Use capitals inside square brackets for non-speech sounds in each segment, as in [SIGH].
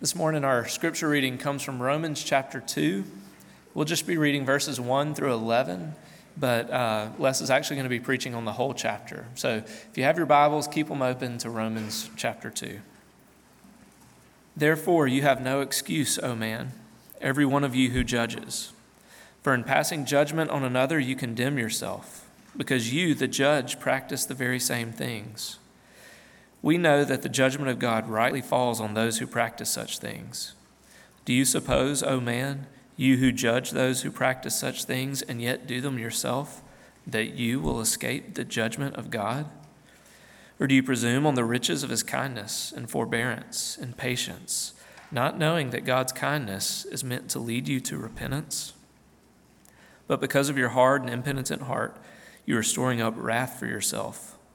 This morning, our scripture reading comes from Romans chapter 2. We'll just be reading verses 1 through 11, but uh, Les is actually going to be preaching on the whole chapter. So if you have your Bibles, keep them open to Romans chapter 2. Therefore, you have no excuse, O man, every one of you who judges. For in passing judgment on another, you condemn yourself, because you, the judge, practice the very same things. We know that the judgment of God rightly falls on those who practice such things. Do you suppose, O man, you who judge those who practice such things and yet do them yourself, that you will escape the judgment of God? Or do you presume on the riches of his kindness and forbearance and patience, not knowing that God's kindness is meant to lead you to repentance? But because of your hard and impenitent heart, you are storing up wrath for yourself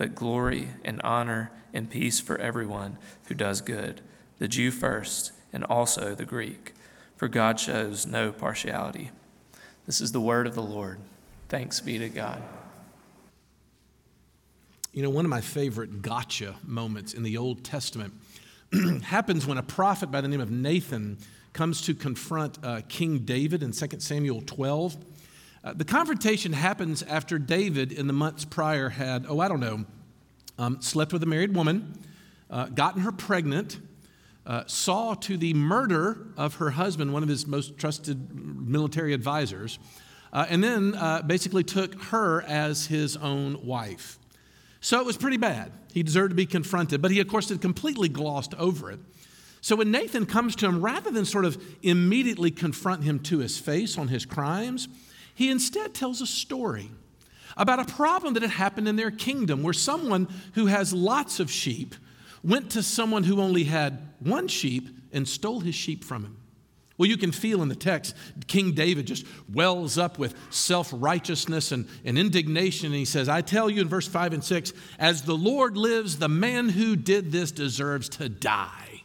but glory and honor and peace for everyone who does good, the Jew first and also the Greek, for God shows no partiality. This is the word of the Lord. Thanks be to God. You know, one of my favorite gotcha moments in the Old Testament [CLEARS THROAT] happens when a prophet by the name of Nathan comes to confront uh, King David in 2 Samuel 12. Uh, the confrontation happens after David, in the months prior, had, oh, I don't know, um, slept with a married woman, uh, gotten her pregnant, uh, saw to the murder of her husband, one of his most trusted military advisors, uh, and then uh, basically took her as his own wife. So it was pretty bad. He deserved to be confronted, but he, of course, had completely glossed over it. So when Nathan comes to him, rather than sort of immediately confront him to his face on his crimes, he instead tells a story about a problem that had happened in their kingdom where someone who has lots of sheep went to someone who only had one sheep and stole his sheep from him. Well, you can feel in the text, King David just wells up with self righteousness and, and indignation. And he says, I tell you in verse 5 and 6, as the Lord lives, the man who did this deserves to die.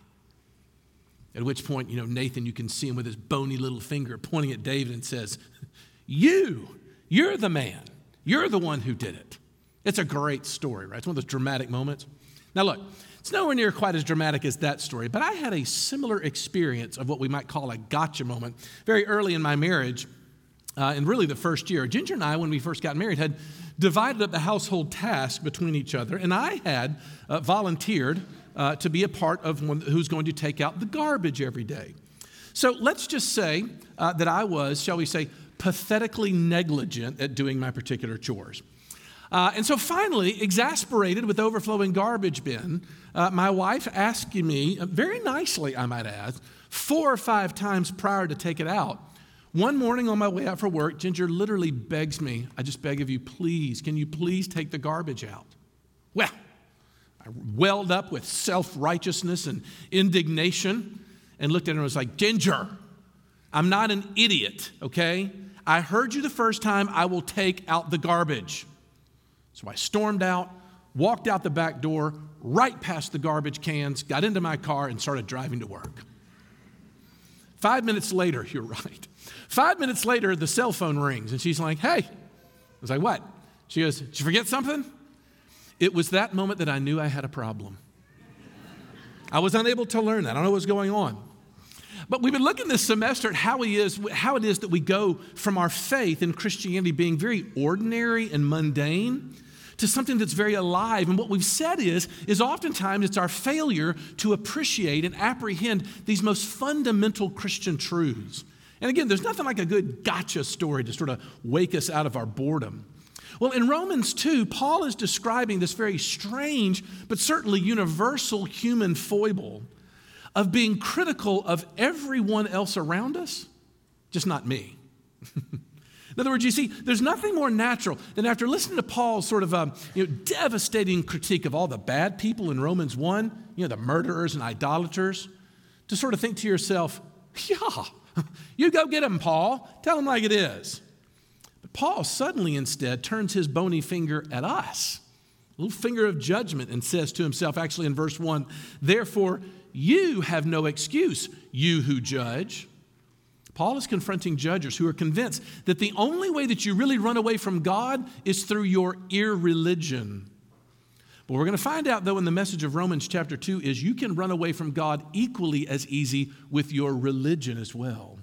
At which point, you know, Nathan, you can see him with his bony little finger pointing at David and says, You, you're the man. You're the one who did it. It's a great story, right? It's one of those dramatic moments. Now, look, it's nowhere near quite as dramatic as that story, but I had a similar experience of what we might call a gotcha moment very early in my marriage, uh, and really the first year. Ginger and I, when we first got married, had divided up the household task between each other, and I had uh, volunteered uh, to be a part of one who's going to take out the garbage every day. So let's just say uh, that I was, shall we say, pathetically negligent at doing my particular chores. Uh, and so finally, exasperated with overflowing garbage bin, uh, my wife asking me, uh, very nicely, I might add, four or five times prior to take it out. One morning on my way out for work, Ginger literally begs me, I just beg of you, please, can you please take the garbage out? Well, I welled up with self righteousness and indignation and looked at her and was like, Ginger, I'm not an idiot, okay? I heard you the first time, I will take out the garbage. So I stormed out, walked out the back door, right past the garbage cans, got into my car, and started driving to work. Five minutes later, [LAUGHS] you're right. Five minutes later, the cell phone rings, and she's like, Hey. I was like, What? She goes, Did you forget something? It was that moment that I knew I had a problem. I was unable to learn that. I don't know what's going on. But we've been looking this semester at how, he is, how it is that we go from our faith in Christianity being very ordinary and mundane to something that's very alive. And what we've said is, is oftentimes it's our failure to appreciate and apprehend these most fundamental Christian truths. And again, there's nothing like a good gotcha story to sort of wake us out of our boredom. Well, in Romans 2, Paul is describing this very strange, but certainly universal human foible of being critical of everyone else around us, just not me. [LAUGHS] In other words, you see, there's nothing more natural than after listening to Paul's sort of um, you know, devastating critique of all the bad people in Romans 1, you know, the murderers and idolaters, to sort of think to yourself, [LAUGHS] yeah, [LAUGHS] you go get them, Paul. Tell him like it is. But Paul suddenly instead turns his bony finger at us, a little finger of judgment, and says to himself, actually in verse 1, therefore you have no excuse, you who judge. Paul is confronting judges who are convinced that the only way that you really run away from God is through your irreligion. But we're going to find out, though, in the message of Romans chapter 2 is you can run away from God equally as easy with your religion as well.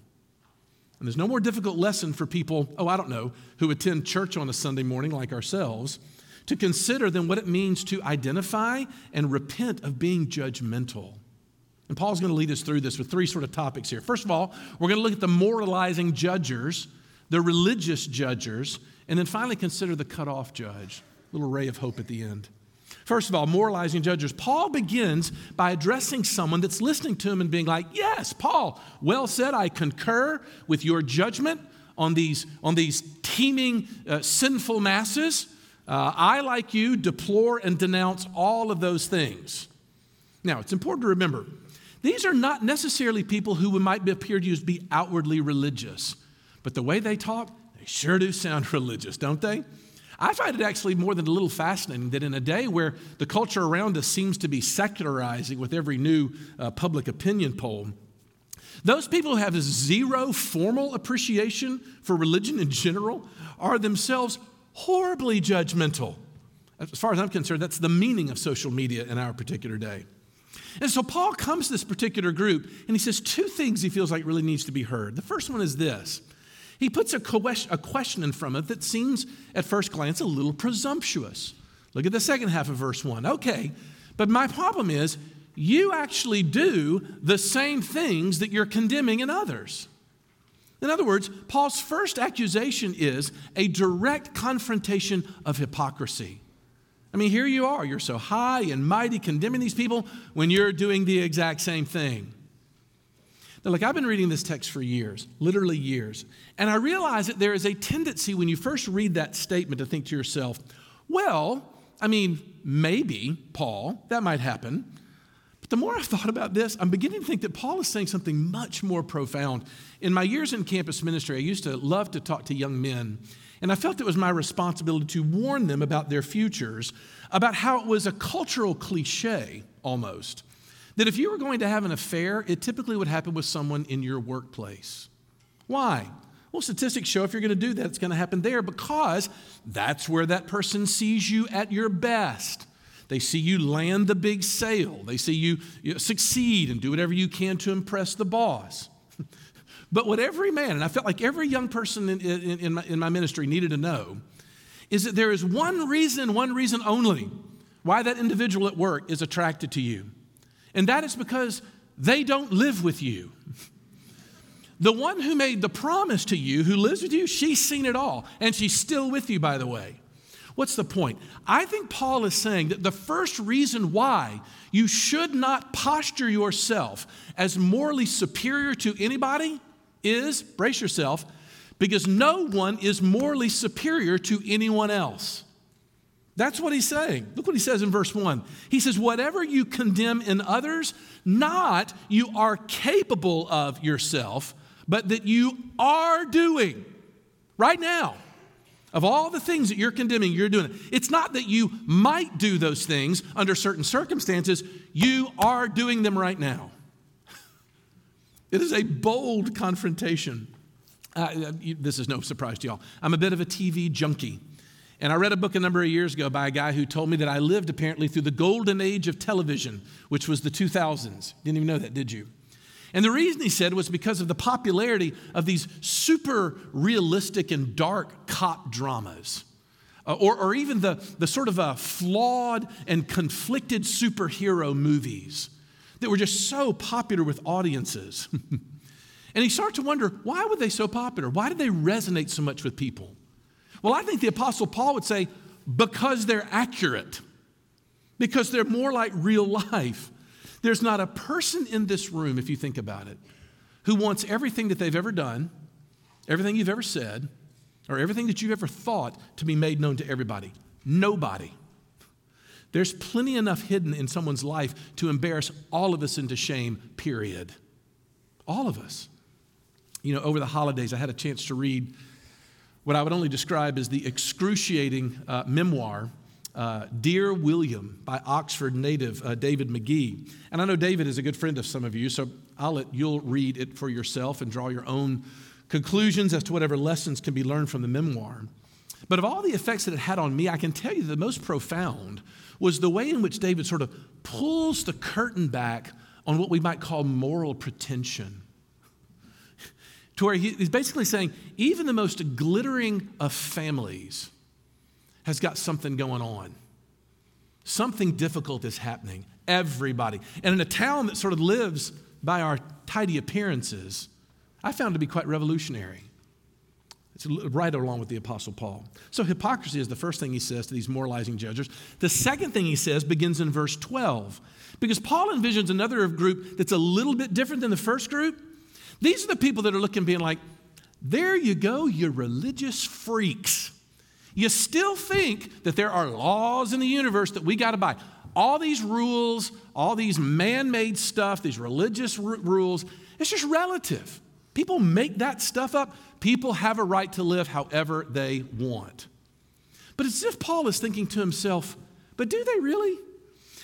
And there's no more difficult lesson for people, oh, I don't know, who attend church on a Sunday morning like ourselves, to consider than what it means to identify and repent of being judgmental. And Paul's going to lead us through this with three sort of topics here. First of all, we're going to look at the moralizing judgers, the religious judgers, and then finally consider the cut off judge. A little ray of hope at the end. First of all, moralizing judges. Paul begins by addressing someone that's listening to him and being like, Yes, Paul, well said. I concur with your judgment on these, on these teeming uh, sinful masses. Uh, I, like you, deplore and denounce all of those things. Now, it's important to remember these are not necessarily people who might appear to you as be outwardly religious, but the way they talk, they sure do sound [LAUGHS] religious, don't they? I find it actually more than a little fascinating that in a day where the culture around us seems to be secularizing with every new uh, public opinion poll, those people who have zero formal appreciation for religion in general are themselves horribly judgmental. As far as I'm concerned, that's the meaning of social media in our particular day. And so Paul comes to this particular group and he says two things he feels like really needs to be heard. The first one is this. He puts a question in front of it that seems at first glance a little presumptuous. Look at the second half of verse 1. Okay, but my problem is you actually do the same things that you're condemning in others. In other words, Paul's first accusation is a direct confrontation of hypocrisy. I mean, here you are. You're so high and mighty condemning these people when you're doing the exact same thing. Now, look, I've been reading this text for years, literally years. And I realize that there is a tendency when you first read that statement to think to yourself, well, I mean, maybe, Paul, that might happen. But the more I've thought about this, I'm beginning to think that Paul is saying something much more profound. In my years in campus ministry, I used to love to talk to young men and I felt it was my responsibility to warn them about their futures, about how it was a cultural cliche almost. That if you were going to have an affair, it typically would happen with someone in your workplace. Why? Well, statistics show if you're going to do that, it's going to happen there because that's where that person sees you at your best. They see you land the big sale. They see you, you succeed and do whatever you can to impress the boss. But what every man, and I felt like every young person in, in, in, my, in my ministry needed to know, is that there is one reason, one reason only, why that individual at work is attracted to you. And that is because they don't live with you. The one who made the promise to you, who lives with you, she's seen it all. And she's still with you, by the way. What's the point? I think Paul is saying that the first reason why you should not posture yourself as morally superior to anybody is, brace yourself, because no one is morally superior to anyone else. That's what he's saying. Look what he says in verse 1. He says, Whatever you condemn in others, not you are capable of yourself, but that you are doing right now. Of all the things that you're condemning, you're doing it. It's not that you might do those things under certain circumstances, you are doing them right now. It is a bold confrontation. Uh, this is no surprise to y'all. I'm a bit of a TV junkie. And I read a book a number of years ago by a guy who told me that I lived apparently through the golden age of television, which was the 2000s. Didn't even know that, did you? And the reason he said was because of the popularity of these super realistic and dark cop dramas. Uh, or, or even the, the sort of uh, flawed and conflicted superhero movies that were just so popular with audiences. [LAUGHS] and he starts to wonder why were they so popular? Why did they resonate so much with people? Well, I think the Apostle Paul would say, because they're accurate, because they're more like real life. There's not a person in this room, if you think about it, who wants everything that they've ever done, everything you've ever said, or everything that you've ever thought to be made known to everybody. Nobody. There's plenty enough hidden in someone's life to embarrass all of us into shame, period. All of us. You know, over the holidays, I had a chance to read what I would only describe as the excruciating uh, memoir, uh, Dear William, by Oxford native uh, David Magee. And I know David is a good friend of some of you, so I'll let you'll read it for yourself and draw your own conclusions as to whatever lessons can be learned from the memoir. But of all the effects that it had on me, I can tell you the most profound was the way in which David sort of pulls the curtain back on what we might call moral pretension to where he's basically saying even the most glittering of families has got something going on. Something difficult is happening. Everybody. And in a town that sort of lives by our tidy appearances, I found to be quite revolutionary. It's right along with the Apostle Paul. So, hypocrisy is the first thing he says to these moralizing judges. The second thing he says begins in verse 12, because Paul envisions another group that's a little bit different than the first group. These are the people that are looking, being like, there you go, you religious freaks. You still think that there are laws in the universe that we got to buy. All these rules, all these man made stuff, these religious r- rules, it's just relative. People make that stuff up. People have a right to live however they want. But it's as if Paul is thinking to himself, but do they really?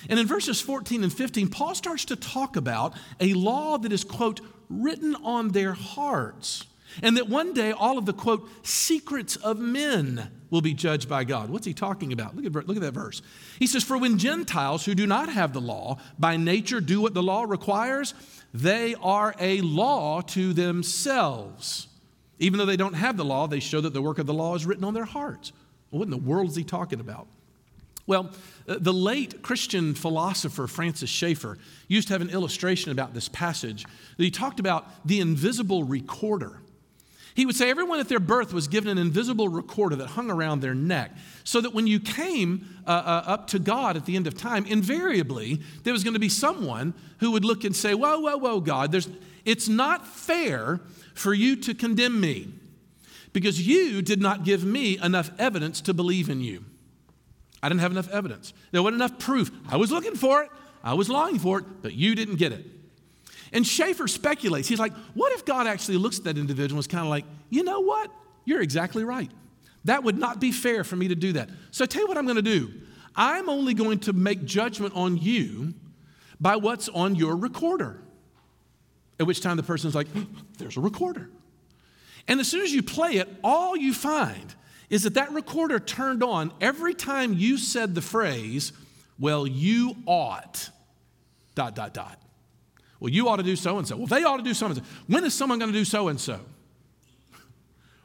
And in verses 14 and 15, Paul starts to talk about a law that is, quote, written on their hearts. And that one day all of the, quote, secrets of men will be judged by God. What's he talking about? Look at, look at that verse. He says, For when Gentiles who do not have the law by nature do what the law requires, they are a law to themselves. Even though they don't have the law, they show that the work of the law is written on their hearts. Well, what in the world is he talking about? Well, uh, the late Christian philosopher Francis Schaeffer used to have an illustration about this passage he talked about the invisible recorder. He would say everyone at their birth was given an invisible recorder that hung around their neck, so that when you came uh, uh, up to God at the end of time, invariably there was going to be someone who would look and say, Whoa, whoa, whoa, God, there's, it's not fair for you to condemn me because you did not give me enough evidence to believe in you. I didn't have enough evidence. There wasn't enough proof. I was looking for it, I was longing for it, but you didn't get it. And Schaeffer speculates. He's like, what if God actually looks at that individual and is kind of like, you know what? You're exactly right. That would not be fair for me to do that. So I tell you what I'm going to do. I'm only going to make judgment on you by what's on your recorder. At which time the person's like, there's a recorder. And as soon as you play it, all you find is that that recorder turned on every time you said the phrase, well, you ought, dot, dot, dot. Well, you ought to do so and so. Well, they ought to do so and so. When is someone going to do so and so?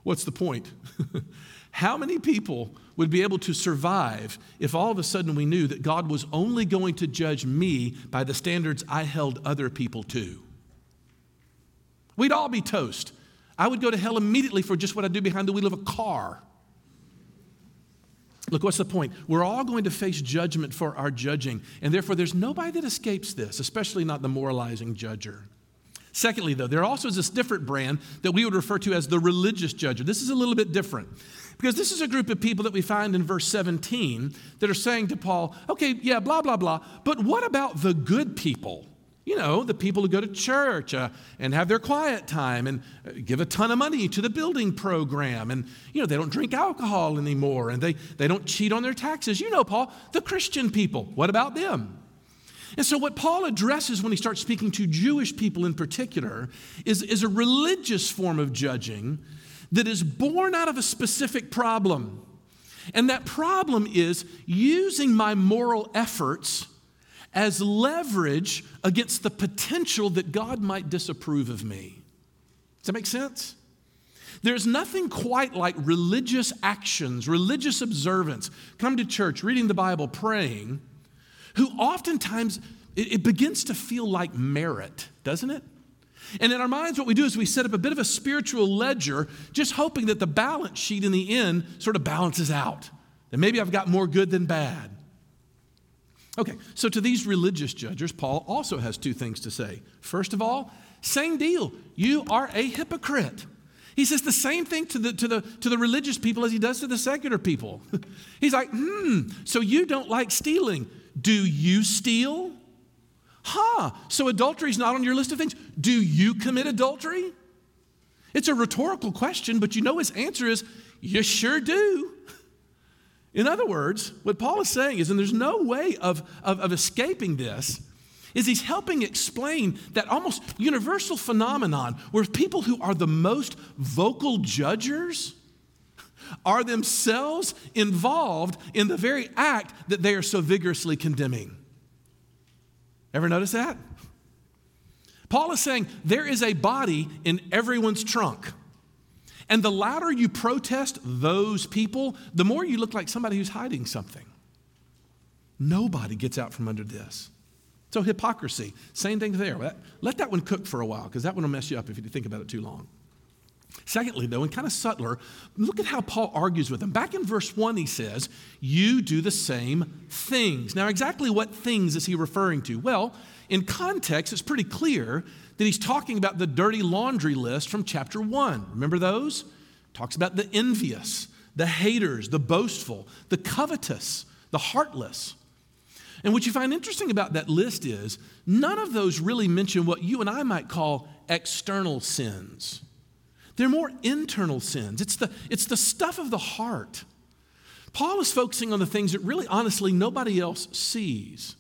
What's the point? [LAUGHS] How many people would be able to survive if all of a sudden we knew that God was only going to judge me by the standards I held other people to? We'd all be toast. I would go to hell immediately for just what I do behind the wheel of a car. Look, what's the point? We're all going to face judgment for our judging, and therefore there's nobody that escapes this, especially not the moralizing judger. Secondly, though, there also is this different brand that we would refer to as the religious judger. This is a little bit different because this is a group of people that we find in verse 17 that are saying to Paul, okay, yeah, blah, blah, blah, but what about the good people? You know, the people who go to church uh, and have their quiet time and uh, give a ton of money to the building program. And, you know, they don't drink alcohol anymore and they, they don't cheat on their taxes. You know, Paul, the Christian people, what about them? And so, what Paul addresses when he starts speaking to Jewish people in particular is, is a religious form of judging that is born out of a specific problem. And that problem is using my moral efforts as leverage against the potential that God might disapprove of me. Does that make sense? There's nothing quite like religious actions, religious observance, come to church, reading the Bible, praying, who oftentimes it, it begins to feel like merit, doesn't it? And in our minds, what we do is we set up a bit of a spiritual ledger, just hoping that the balance sheet in the end sort of balances out. That maybe I've got more good than bad. Okay, so to these religious judges, Paul also has two things to say. First of all, same deal. You are a hypocrite. He says the same thing to the, to, the, to the religious people as he does to the secular people. [LAUGHS] He's like, hmm, so you don't like stealing. Do you steal? Huh, so adultery is not on your list of things. Do you commit adultery? It's a rhetorical question, but you know his answer is, you sure do. [LAUGHS] In other words, what Paul is saying is, and there's no way of, of, of escaping this, is he's helping explain that almost universal phenomenon where people who are the most vocal judgers are themselves involved in the very act that they are so vigorously condemning. Ever notice that? Paul is saying there is a body in everyone's trunk. And the louder you protest those people, the more you look like somebody who's hiding something. Nobody gets out from under this. So, hypocrisy, same thing there. Let that one cook for a while because that one will mess you up if you think about it too long. Secondly, though, and kind of subtler, look at how Paul argues with them. Back in verse 1, he says, You do the same things. Now, exactly what things is he referring to? Well, in context, it's pretty clear that he's talking about the dirty laundry list from chapter 1. Remember those? Talks about the envious, the haters, the boastful, the covetous, the heartless. And what you find interesting about that list is none of those really mention what you and I might call external sins. They're more internal sins. It's the, it's the stuff of the heart. Paul is focusing on the things that really, honestly, nobody else sees.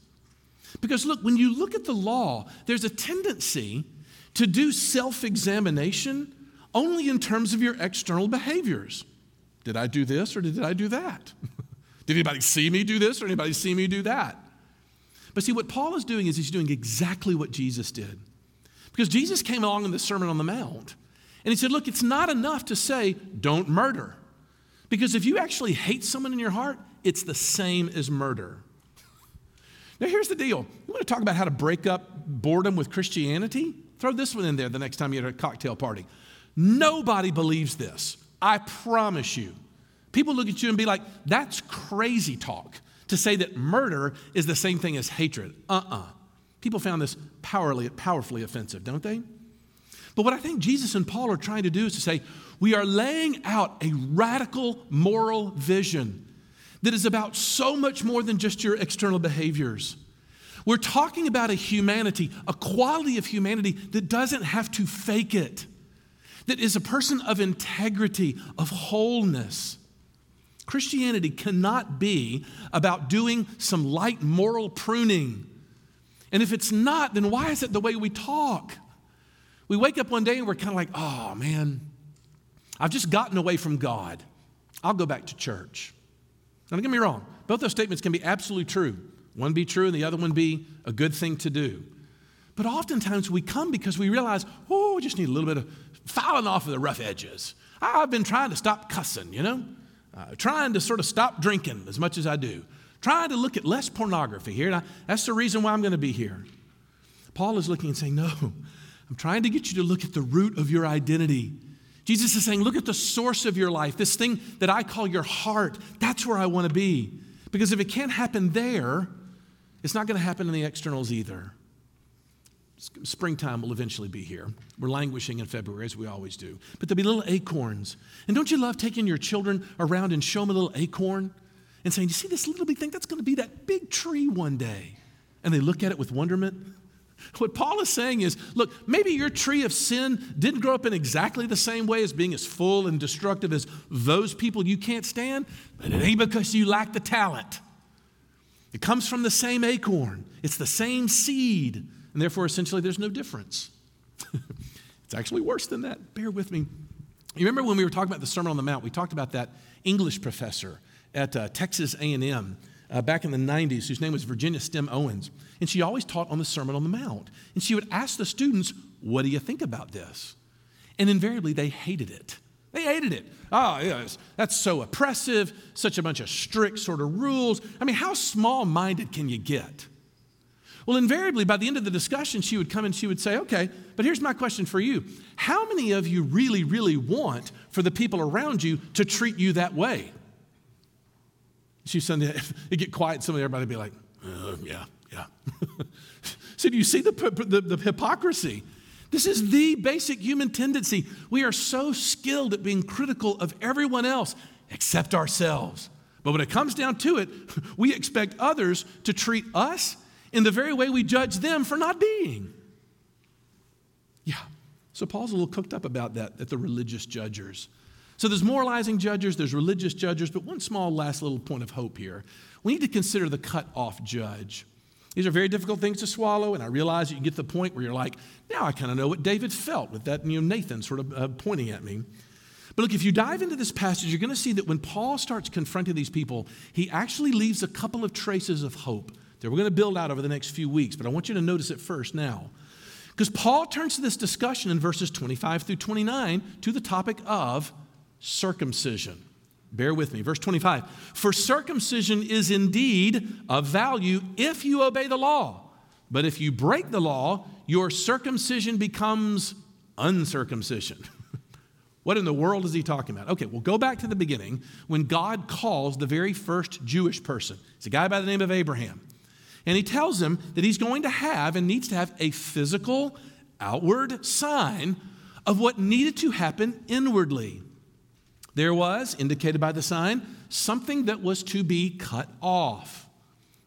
Because look, when you look at the law, there's a tendency to do self examination only in terms of your external behaviors. Did I do this or did I do that? [LAUGHS] did anybody see me do this or anybody see me do that? But see, what Paul is doing is he's doing exactly what Jesus did. Because Jesus came along in the Sermon on the Mount and he said, Look, it's not enough to say, don't murder. Because if you actually hate someone in your heart, it's the same as murder. Now, here's the deal. You want to talk about how to break up boredom with Christianity? Throw this one in there the next time you're at a cocktail party. Nobody believes this. I promise you. People look at you and be like, that's crazy talk to say that murder is the same thing as hatred. Uh uh-uh. uh People found this powerfully, powerfully offensive, don't they? But what I think Jesus and Paul are trying to do is to say, we are laying out a radical moral vision that is about so much more than just your external behaviors. We're talking about a humanity, a quality of humanity that doesn't have to fake it, that is a person of integrity, of wholeness. Christianity cannot be about doing some light moral pruning. And if it's not, then why is it the way we talk? We wake up one day and we're kind of like, oh man, I've just gotten away from God. I'll go back to church. Now, don't get me wrong, both those statements can be absolutely true. One be true and the other one be a good thing to do. But oftentimes we come because we realize, oh, we just need a little bit of filing off of the rough edges. I've been trying to stop cussing, you know, uh, trying to sort of stop drinking as much as I do, trying to look at less pornography here. I, that's the reason why I'm going to be here. Paul is looking and saying, no, I'm trying to get you to look at the root of your identity. Jesus is saying, look at the source of your life, this thing that I call your heart. That's where I want to be. Because if it can't happen there, it's not going to happen in the externals either. Springtime will eventually be here. We're languishing in February, as we always do. But there'll be little acorns. And don't you love taking your children around and show them a little acorn and saying, You see this little big thing? That's going to be that big tree one day. And they look at it with wonderment. What Paul is saying is look, maybe your tree of sin didn't grow up in exactly the same way as being as full and destructive as those people you can't stand, but it ain't because you lack the talent. It comes from the same acorn, it's the same seed, and therefore, essentially, there's no difference. [LAUGHS] it's actually worse than that. Bear with me. You remember when we were talking about the Sermon on the Mount, we talked about that English professor at uh, Texas A&M uh, back in the 90s whose name was Virginia Stem Owens. And she always taught on the Sermon on the Mount. And she would ask the students, What do you think about this? And invariably, they hated it. They hated it. Oh, yes, that's so oppressive, such a bunch of strict sort of rules. I mean, how small minded can you get? Well, invariably, by the end of the discussion, she would come and she would say, Okay, but here's my question for you. How many of you really, really want for the people around you to treat you that way? She said, it [LAUGHS] get quiet, some of everybody be like, uh, yeah, yeah. [LAUGHS] so do you see the, the, the hypocrisy? This is the basic human tendency. We are so skilled at being critical of everyone else except ourselves. But when it comes down to it, [LAUGHS] we expect others to treat us in the very way we judge them for not being. Yeah. So Paul's a little cooked up about that at the religious judges. So there's moralizing judges, there's religious judges, but one small last little point of hope here. We need to consider the cut off judge. These are very difficult things to swallow, and I realize you get to the point where you're like, now I kind of know what David felt with that, you know, Nathan sort of uh, pointing at me. But look, if you dive into this passage, you're going to see that when Paul starts confronting these people, he actually leaves a couple of traces of hope that we're going to build out over the next few weeks. But I want you to notice it first now. Because Paul turns to this discussion in verses 25 through 29 to the topic of circumcision. Bear with me. Verse 25 For circumcision is indeed of value if you obey the law. But if you break the law, your circumcision becomes uncircumcision. [LAUGHS] what in the world is he talking about? Okay, well, go back to the beginning when God calls the very first Jewish person. It's a guy by the name of Abraham. And he tells him that he's going to have and needs to have a physical, outward sign of what needed to happen inwardly. There was, indicated by the sign, something that was to be cut off.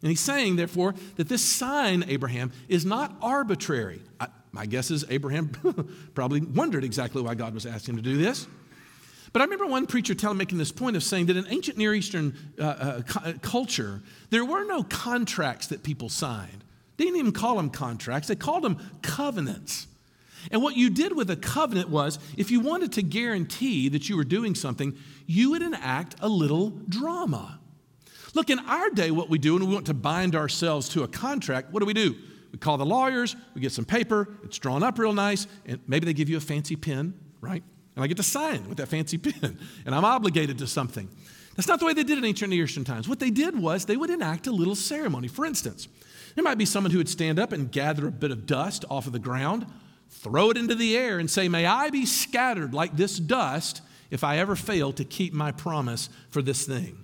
And he's saying, therefore, that this sign, Abraham, is not arbitrary. I, my guess is Abraham [LAUGHS] probably wondered exactly why God was asking him to do this. But I remember one preacher telling, making this point of saying that in ancient Near Eastern uh, uh, uh, culture, there were no contracts that people signed. They didn't even call them contracts, they called them covenants. And what you did with a covenant was if you wanted to guarantee that you were doing something, you would enact a little drama. Look, in our day, what we do when we want to bind ourselves to a contract, what do we do? We call the lawyers, we get some paper, it's drawn up real nice, and maybe they give you a fancy pen, right? And I get to sign with that fancy [LAUGHS] pen, and I'm obligated to something. That's not the way they did it in ancient Near Eastern times. What they did was they would enact a little ceremony. For instance, there might be someone who would stand up and gather a bit of dust off of the ground throw it into the air and say, May I be scattered like this dust if I ever fail to keep my promise for this thing.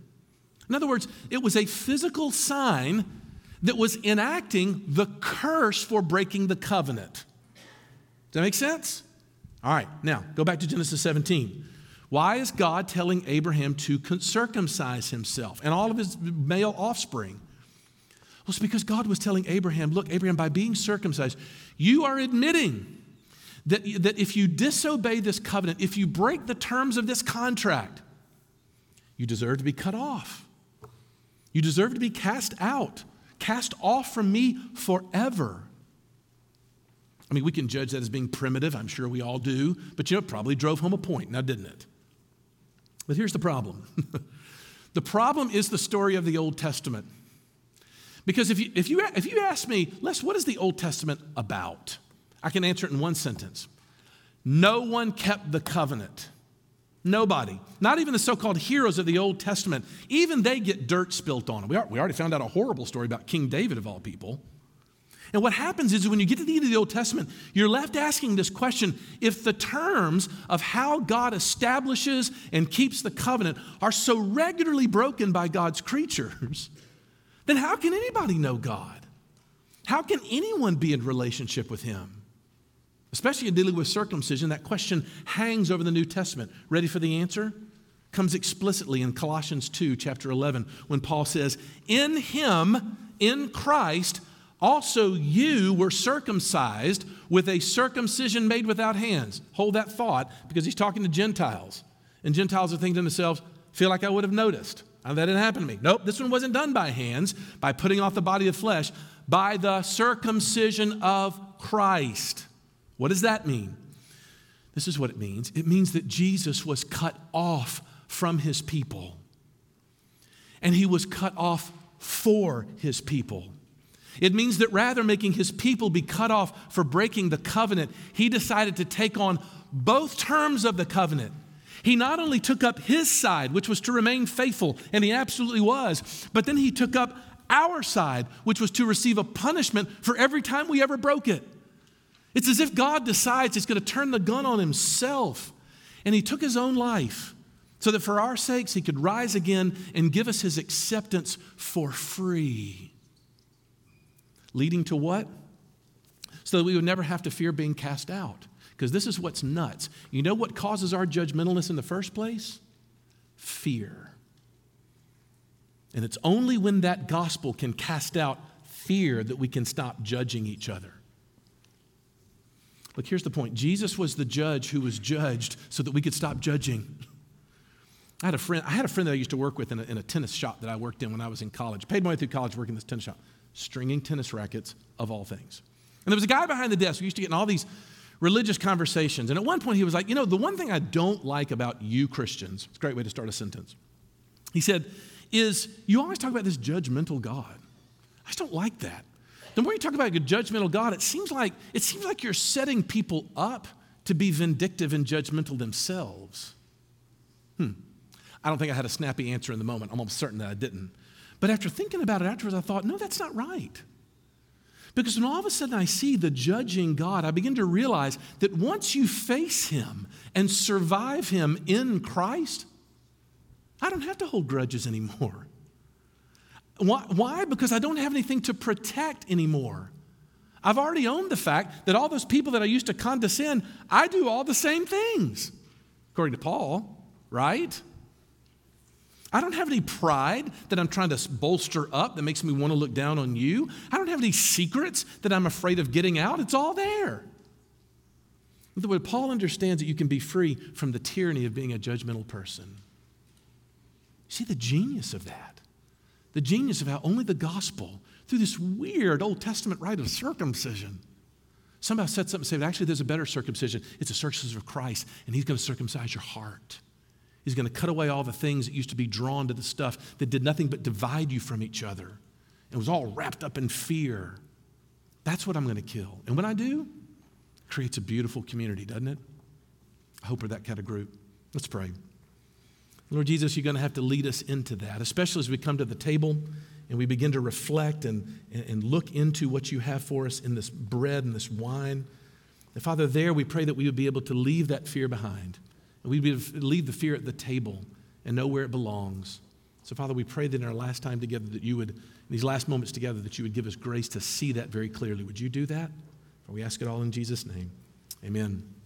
In other words, it was a physical sign that was enacting the curse for breaking the covenant. Does that make sense? All right, now go back to Genesis 17. Why is God telling Abraham to circumcise himself and all of his male offspring? Well, it's because God was telling Abraham, look, Abraham, by being circumcised, you are admitting that, that if you disobey this covenant, if you break the terms of this contract, you deserve to be cut off. You deserve to be cast out, cast off from me forever. I mean, we can judge that as being primitive. I'm sure we all do. But you know, it probably drove home a point now, didn't it? But here's the problem [LAUGHS] the problem is the story of the Old Testament. Because if you, if you, if you ask me, Les, what is the Old Testament about? I can answer it in one sentence No one kept the covenant. Nobody. Not even the so called heroes of the Old Testament. Even they get dirt spilt on them. We, we already found out a horrible story about King David, of all people. And what happens is when you get to the end of the Old Testament, you're left asking this question if the terms of how God establishes and keeps the covenant are so regularly broken by God's creatures, then how can anybody know God? How can anyone be in relationship with Him? Especially in dealing with circumcision, that question hangs over the New Testament. Ready for the answer? Comes explicitly in Colossians 2, chapter 11, when Paul says, In him, in Christ, also you were circumcised with a circumcision made without hands. Hold that thought because he's talking to Gentiles. And Gentiles are thinking to themselves, feel like I would have noticed. That didn't happen to me. Nope, this one wasn't done by hands, by putting off the body of flesh, by the circumcision of Christ. What does that mean? This is what it means it means that Jesus was cut off from his people, and he was cut off for his people. It means that rather making his people be cut off for breaking the covenant, he decided to take on both terms of the covenant. He not only took up his side, which was to remain faithful, and he absolutely was, but then he took up our side, which was to receive a punishment for every time we ever broke it. It's as if God decides he's going to turn the gun on himself. And he took his own life so that for our sakes he could rise again and give us his acceptance for free. Leading to what? so that we would never have to fear being cast out. Because this is what's nuts. You know what causes our judgmentalness in the first place? Fear. And it's only when that gospel can cast out fear that we can stop judging each other. Look, here's the point Jesus was the judge who was judged so that we could stop judging. I had a friend, I had a friend that I used to work with in a, in a tennis shop that I worked in when I was in college. Paid my way through college working in this tennis shop, stringing tennis rackets of all things. And there was a guy behind the desk who used to get in all these religious conversations. And at one point he was like, You know, the one thing I don't like about you Christians, it's a great way to start a sentence. He said, is you always talk about this judgmental God. I just don't like that. The more you talk about a judgmental God, it seems like it seems like you're setting people up to be vindictive and judgmental themselves. Hmm. I don't think I had a snappy answer in the moment. I'm almost certain that I didn't. But after thinking about it afterwards, I thought, no, that's not right. Because when all of a sudden I see the judging God, I begin to realize that once you face Him and survive Him in Christ, I don't have to hold grudges anymore. Why? Because I don't have anything to protect anymore. I've already owned the fact that all those people that I used to condescend, I do all the same things, according to Paul, right? I don't have any pride that I'm trying to bolster up that makes me want to look down on you. I don't have any secrets that I'm afraid of getting out. It's all there. The way Paul understands that you can be free from the tyranny of being a judgmental person. See the genius of that. The genius of how only the gospel, through this weird Old Testament rite of circumcision, somehow sets up and says, actually, there's a better circumcision. It's a circumcision of Christ, and He's going to circumcise your heart. He's going to cut away all the things that used to be drawn to the stuff that did nothing but divide you from each other. It was all wrapped up in fear. That's what I'm going to kill. And when I do, it creates a beautiful community, doesn't it? I hope we're that kind of group. Let's pray. Lord Jesus, you're going to have to lead us into that, especially as we come to the table and we begin to reflect and, and look into what you have for us in this bread and this wine. And Father, there we pray that we would be able to leave that fear behind. And we'd leave the fear at the table and know where it belongs. So, Father, we pray that in our last time together that you would, in these last moments together, that you would give us grace to see that very clearly. Would you do that? For we ask it all in Jesus' name. Amen.